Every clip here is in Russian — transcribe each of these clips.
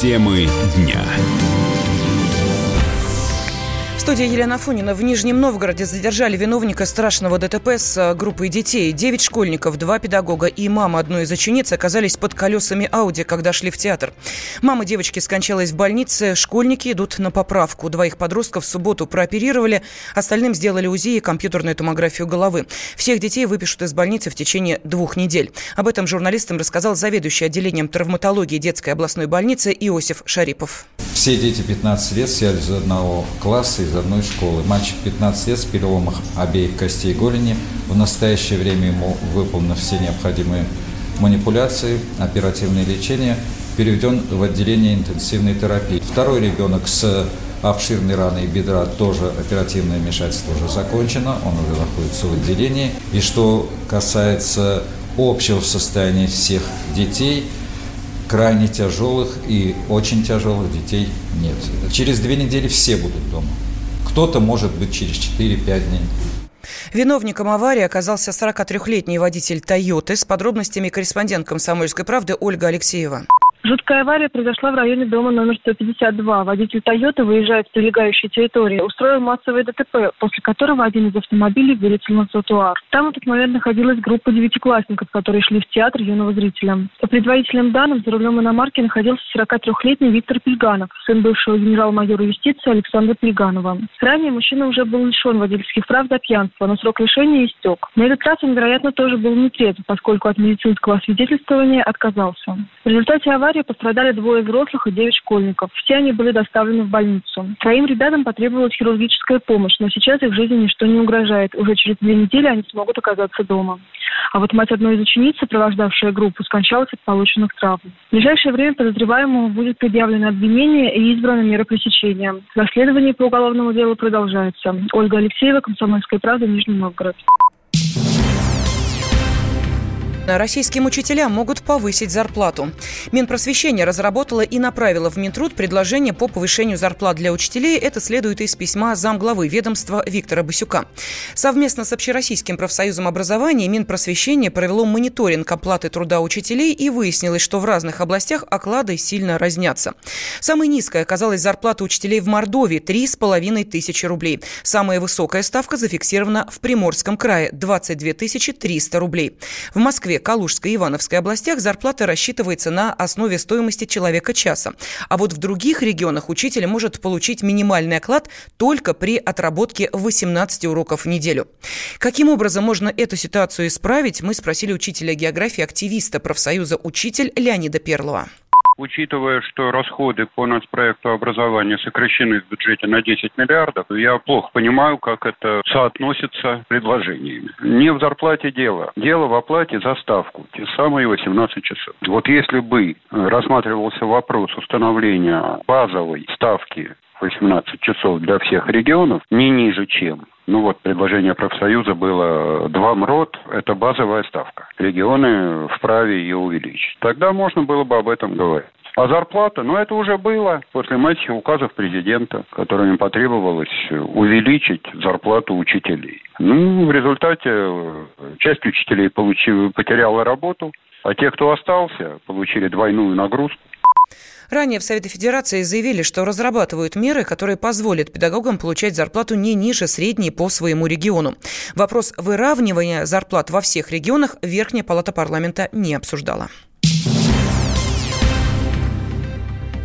Темы дня студии Елена Фунина. В Нижнем Новгороде задержали виновника страшного ДТП с э, группой детей. Девять школьников, два педагога и мама одной из учениц оказались под колесами Ауди, когда шли в театр. Мама девочки скончалась в больнице, школьники идут на поправку. Двоих подростков в субботу прооперировали, остальным сделали УЗИ и компьютерную томографию головы. Всех детей выпишут из больницы в течение двух недель. Об этом журналистам рассказал заведующий отделением травматологии детской областной больницы Иосиф Шарипов. Все дети 15 лет сели из одного класса, из одной школы. Мальчик 15 лет с переломом обеих костей голени. В настоящее время ему выполнены все необходимые манипуляции, оперативное лечение, переведен в отделение интенсивной терапии. Второй ребенок с обширной раной бедра тоже оперативное вмешательство уже закончено, он уже находится в отделении. И что касается общего состояния всех детей – крайне тяжелых и очень тяжелых детей нет. Через две недели все будут дома. Кто-то, может быть, через 4-5 дней. Виновником аварии оказался 43-летний водитель «Тойоты». С подробностями корреспондент «Комсомольской правды» Ольга Алексеева. Жуткая авария произошла в районе дома номер 152. Водитель «Тойоты», выезжая с прилегающей территории, устроил массовое ДТП, после которого один из автомобилей вылетел на тротуар. Там в этот момент находилась группа девятиклассников, которые шли в театр юного зрителя. По предварительным данным, за рулем иномарки находился 43-летний Виктор Пельганов, сын бывшего генерал-майора юстиции Александра Пельганова. Ранее мужчина уже был лишен водительских прав за пьянство, но срок лишения истек. На этот раз он, вероятно, тоже был не трезв, поскольку от медицинского освидетельствования отказался. В результате аварии аварии пострадали двое взрослых и девять школьников. Все они были доставлены в больницу. Троим ребятам потребовалась хирургическая помощь, но сейчас их жизни ничто не угрожает. Уже через две недели они смогут оказаться дома. А вот мать одной из учениц, сопровождавшая группу, скончалась от полученных травм. В ближайшее время подозреваемому будет предъявлено обвинение и избрана мера пресечения. Расследование по уголовному делу продолжается. Ольга Алексеева, Комсомольская правда, Нижний Новгород. Российским учителям могут повысить зарплату. Минпросвещение разработало и направило в Минтруд предложение по повышению зарплат для учителей. Это следует из письма замглавы ведомства Виктора Басюка. Совместно с Общероссийским профсоюзом образования Минпросвещение провело мониторинг оплаты труда учителей и выяснилось, что в разных областях оклады сильно разнятся. Самой низкой оказалась зарплата учителей в Мордовии – 3,5 тысячи рублей. Самая высокая ставка зафиксирована в Приморском крае – 22 300 рублей. В Москве Калужской и Ивановской областях зарплата рассчитывается на основе стоимости человека часа. А вот в других регионах учитель может получить минимальный оклад только при отработке 18 уроков в неделю. Каким образом можно эту ситуацию исправить, мы спросили учителя географии, активиста профсоюза «Учитель» Леонида Перлова учитывая, что расходы по нацпроекту образования сокращены в бюджете на 10 миллиардов, я плохо понимаю, как это соотносится с предложениями. Не в зарплате дело. Дело в оплате за ставку, те самые 18 часов. Вот если бы рассматривался вопрос установления базовой ставки 18 часов для всех регионов, не ниже чем. Ну вот, предложение профсоюза было два МРОД, это базовая ставка. Регионы вправе ее увеличить. Тогда можно было бы об этом говорить. А зарплата, ну это уже было после матча указов президента, которыми потребовалось увеличить зарплату учителей. Ну, в результате э, часть учителей получила, потеряла работу, а те, кто остался, получили двойную нагрузку. Ранее в Совете Федерации заявили, что разрабатывают меры, которые позволят педагогам получать зарплату не ниже средней по своему региону. Вопрос выравнивания зарплат во всех регионах Верхняя палата парламента не обсуждала.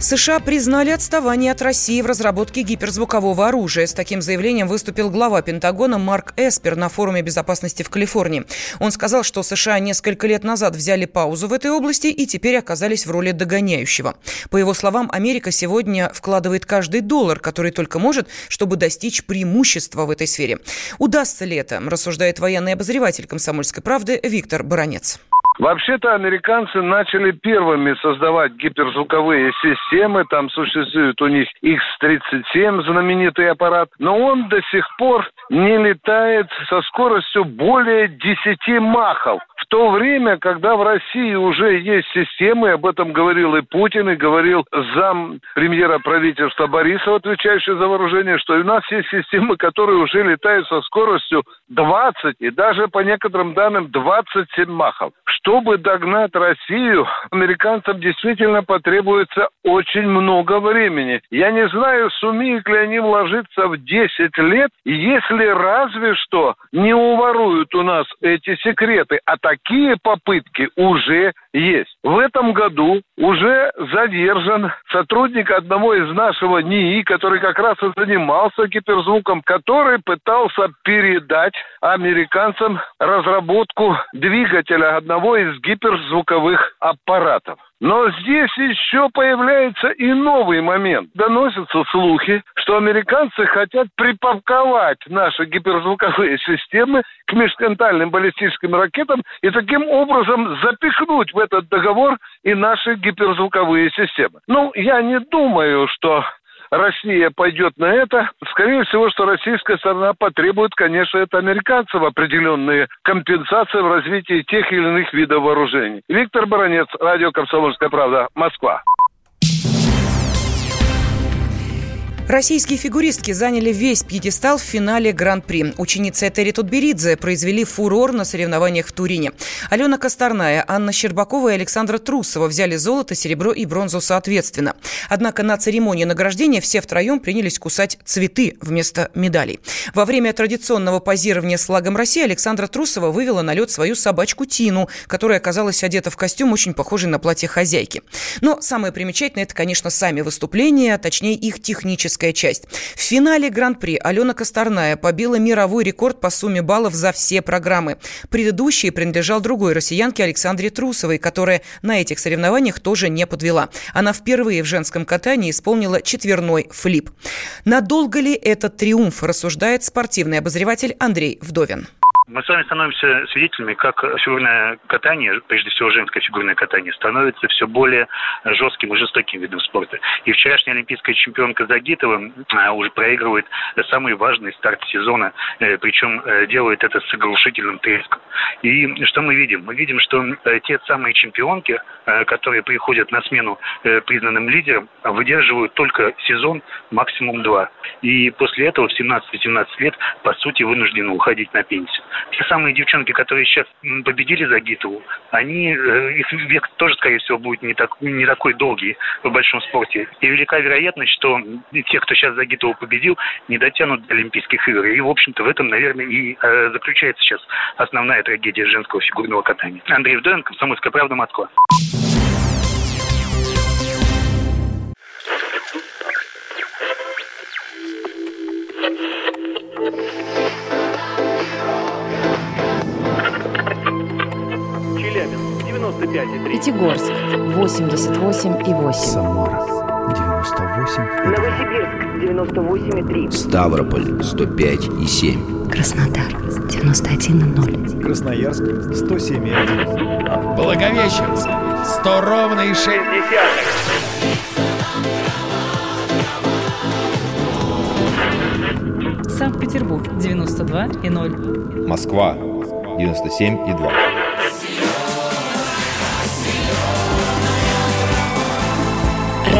США признали отставание от России в разработке гиперзвукового оружия. С таким заявлением выступил глава Пентагона Марк Эспер на форуме безопасности в Калифорнии. Он сказал, что США несколько лет назад взяли паузу в этой области и теперь оказались в роли догоняющего. По его словам, Америка сегодня вкладывает каждый доллар, который только может, чтобы достичь преимущества в этой сфере. Удастся ли это, рассуждает военный обозреватель комсомольской правды Виктор Баранец. Вообще-то американцы начали первыми создавать гиперзвуковые системы. Там существует у них X-37, знаменитый аппарат. Но он до сих пор не летает со скоростью более 10 махов то время, когда в России уже есть системы, об этом говорил и Путин, и говорил зам премьера правительства Борисова, отвечающий за вооружение, что у нас есть системы, которые уже летают со скоростью 20 и даже по некоторым данным 27 махов. Чтобы догнать Россию, американцам действительно потребуется очень много времени. Я не знаю, сумеют ли они вложиться в 10 лет, если разве что не уворуют у нас эти секреты. А такие попытки уже есть. В этом году уже задержан сотрудник одного из нашего НИИ, который как раз и занимался гиперзвуком, который пытался передать американцам разработку двигателя одного из гиперзвуковых аппаратов. Но здесь еще появляется и новый момент. Доносятся слухи, что американцы хотят припарковать наши гиперзвуковые системы к межконтинентальным баллистическим ракетам и таким образом запихнуть в этот договор и наши гиперзвуковые системы. Ну, я не думаю, что Россия пойдет на это, скорее всего, что российская сторона потребует, конечно, это американцев определенные компенсации в развитии тех или иных видов вооружений. Виктор Баранец, Радио «Комсомольская правда», Москва. Российские фигуристки заняли весь пьедестал в финале Гран-при. Ученицы Этери Тутберидзе произвели фурор на соревнованиях в Турине. Алена Косторная, Анна Щербакова и Александра Трусова взяли золото, серебро и бронзу соответственно. Однако на церемонии награждения все втроем принялись кусать цветы вместо медалей. Во время традиционного позирования с флагом России Александра Трусова вывела на лед свою собачку Тину, которая оказалась одета в костюм, очень похожий на платье хозяйки. Но самое примечательное – это, конечно, сами выступления, а точнее их технические техническая часть. В финале Гран-при Алена Косторная побила мировой рекорд по сумме баллов за все программы. Предыдущий принадлежал другой россиянке Александре Трусовой, которая на этих соревнованиях тоже не подвела. Она впервые в женском катании исполнила четверной флип. Надолго ли этот триумф, рассуждает спортивный обозреватель Андрей Вдовин. Мы с вами становимся свидетелями, как фигурное катание, прежде всего женское фигурное катание, становится все более жестким и жестоким видом спорта. И вчерашняя олимпийская чемпионка Загитова а, уже проигрывает самый важный старт сезона, э, причем э, делает это с оглушительным треском. И что мы видим? Мы видим, что э, те самые чемпионки, которые приходят на смену признанным лидерам, выдерживают только сезон, максимум два. И после этого в 17-18 лет, по сути, вынуждены уходить на пенсию те самые девчонки, которые сейчас победили за Гитову, они, э, их век тоже, скорее всего, будет не, так, не такой долгий в большом спорте. И велика вероятность, что те, кто сейчас за Гитову победил, не дотянут до Олимпийских игр. И, в общем-то, в этом, наверное, и э, заключается сейчас основная трагедия женского фигурного катания. Андрей Вдовин, Комсомольская правда, Москва. Пятигорск 88,8. Самара 98. Новосибирск 98,3. Ставрополь 105,7. Краснодар 91,0. Красноярск 107,1. Благовещенск 100 ровно и 6 Санкт-Петербург 92,0. Москва 97,2.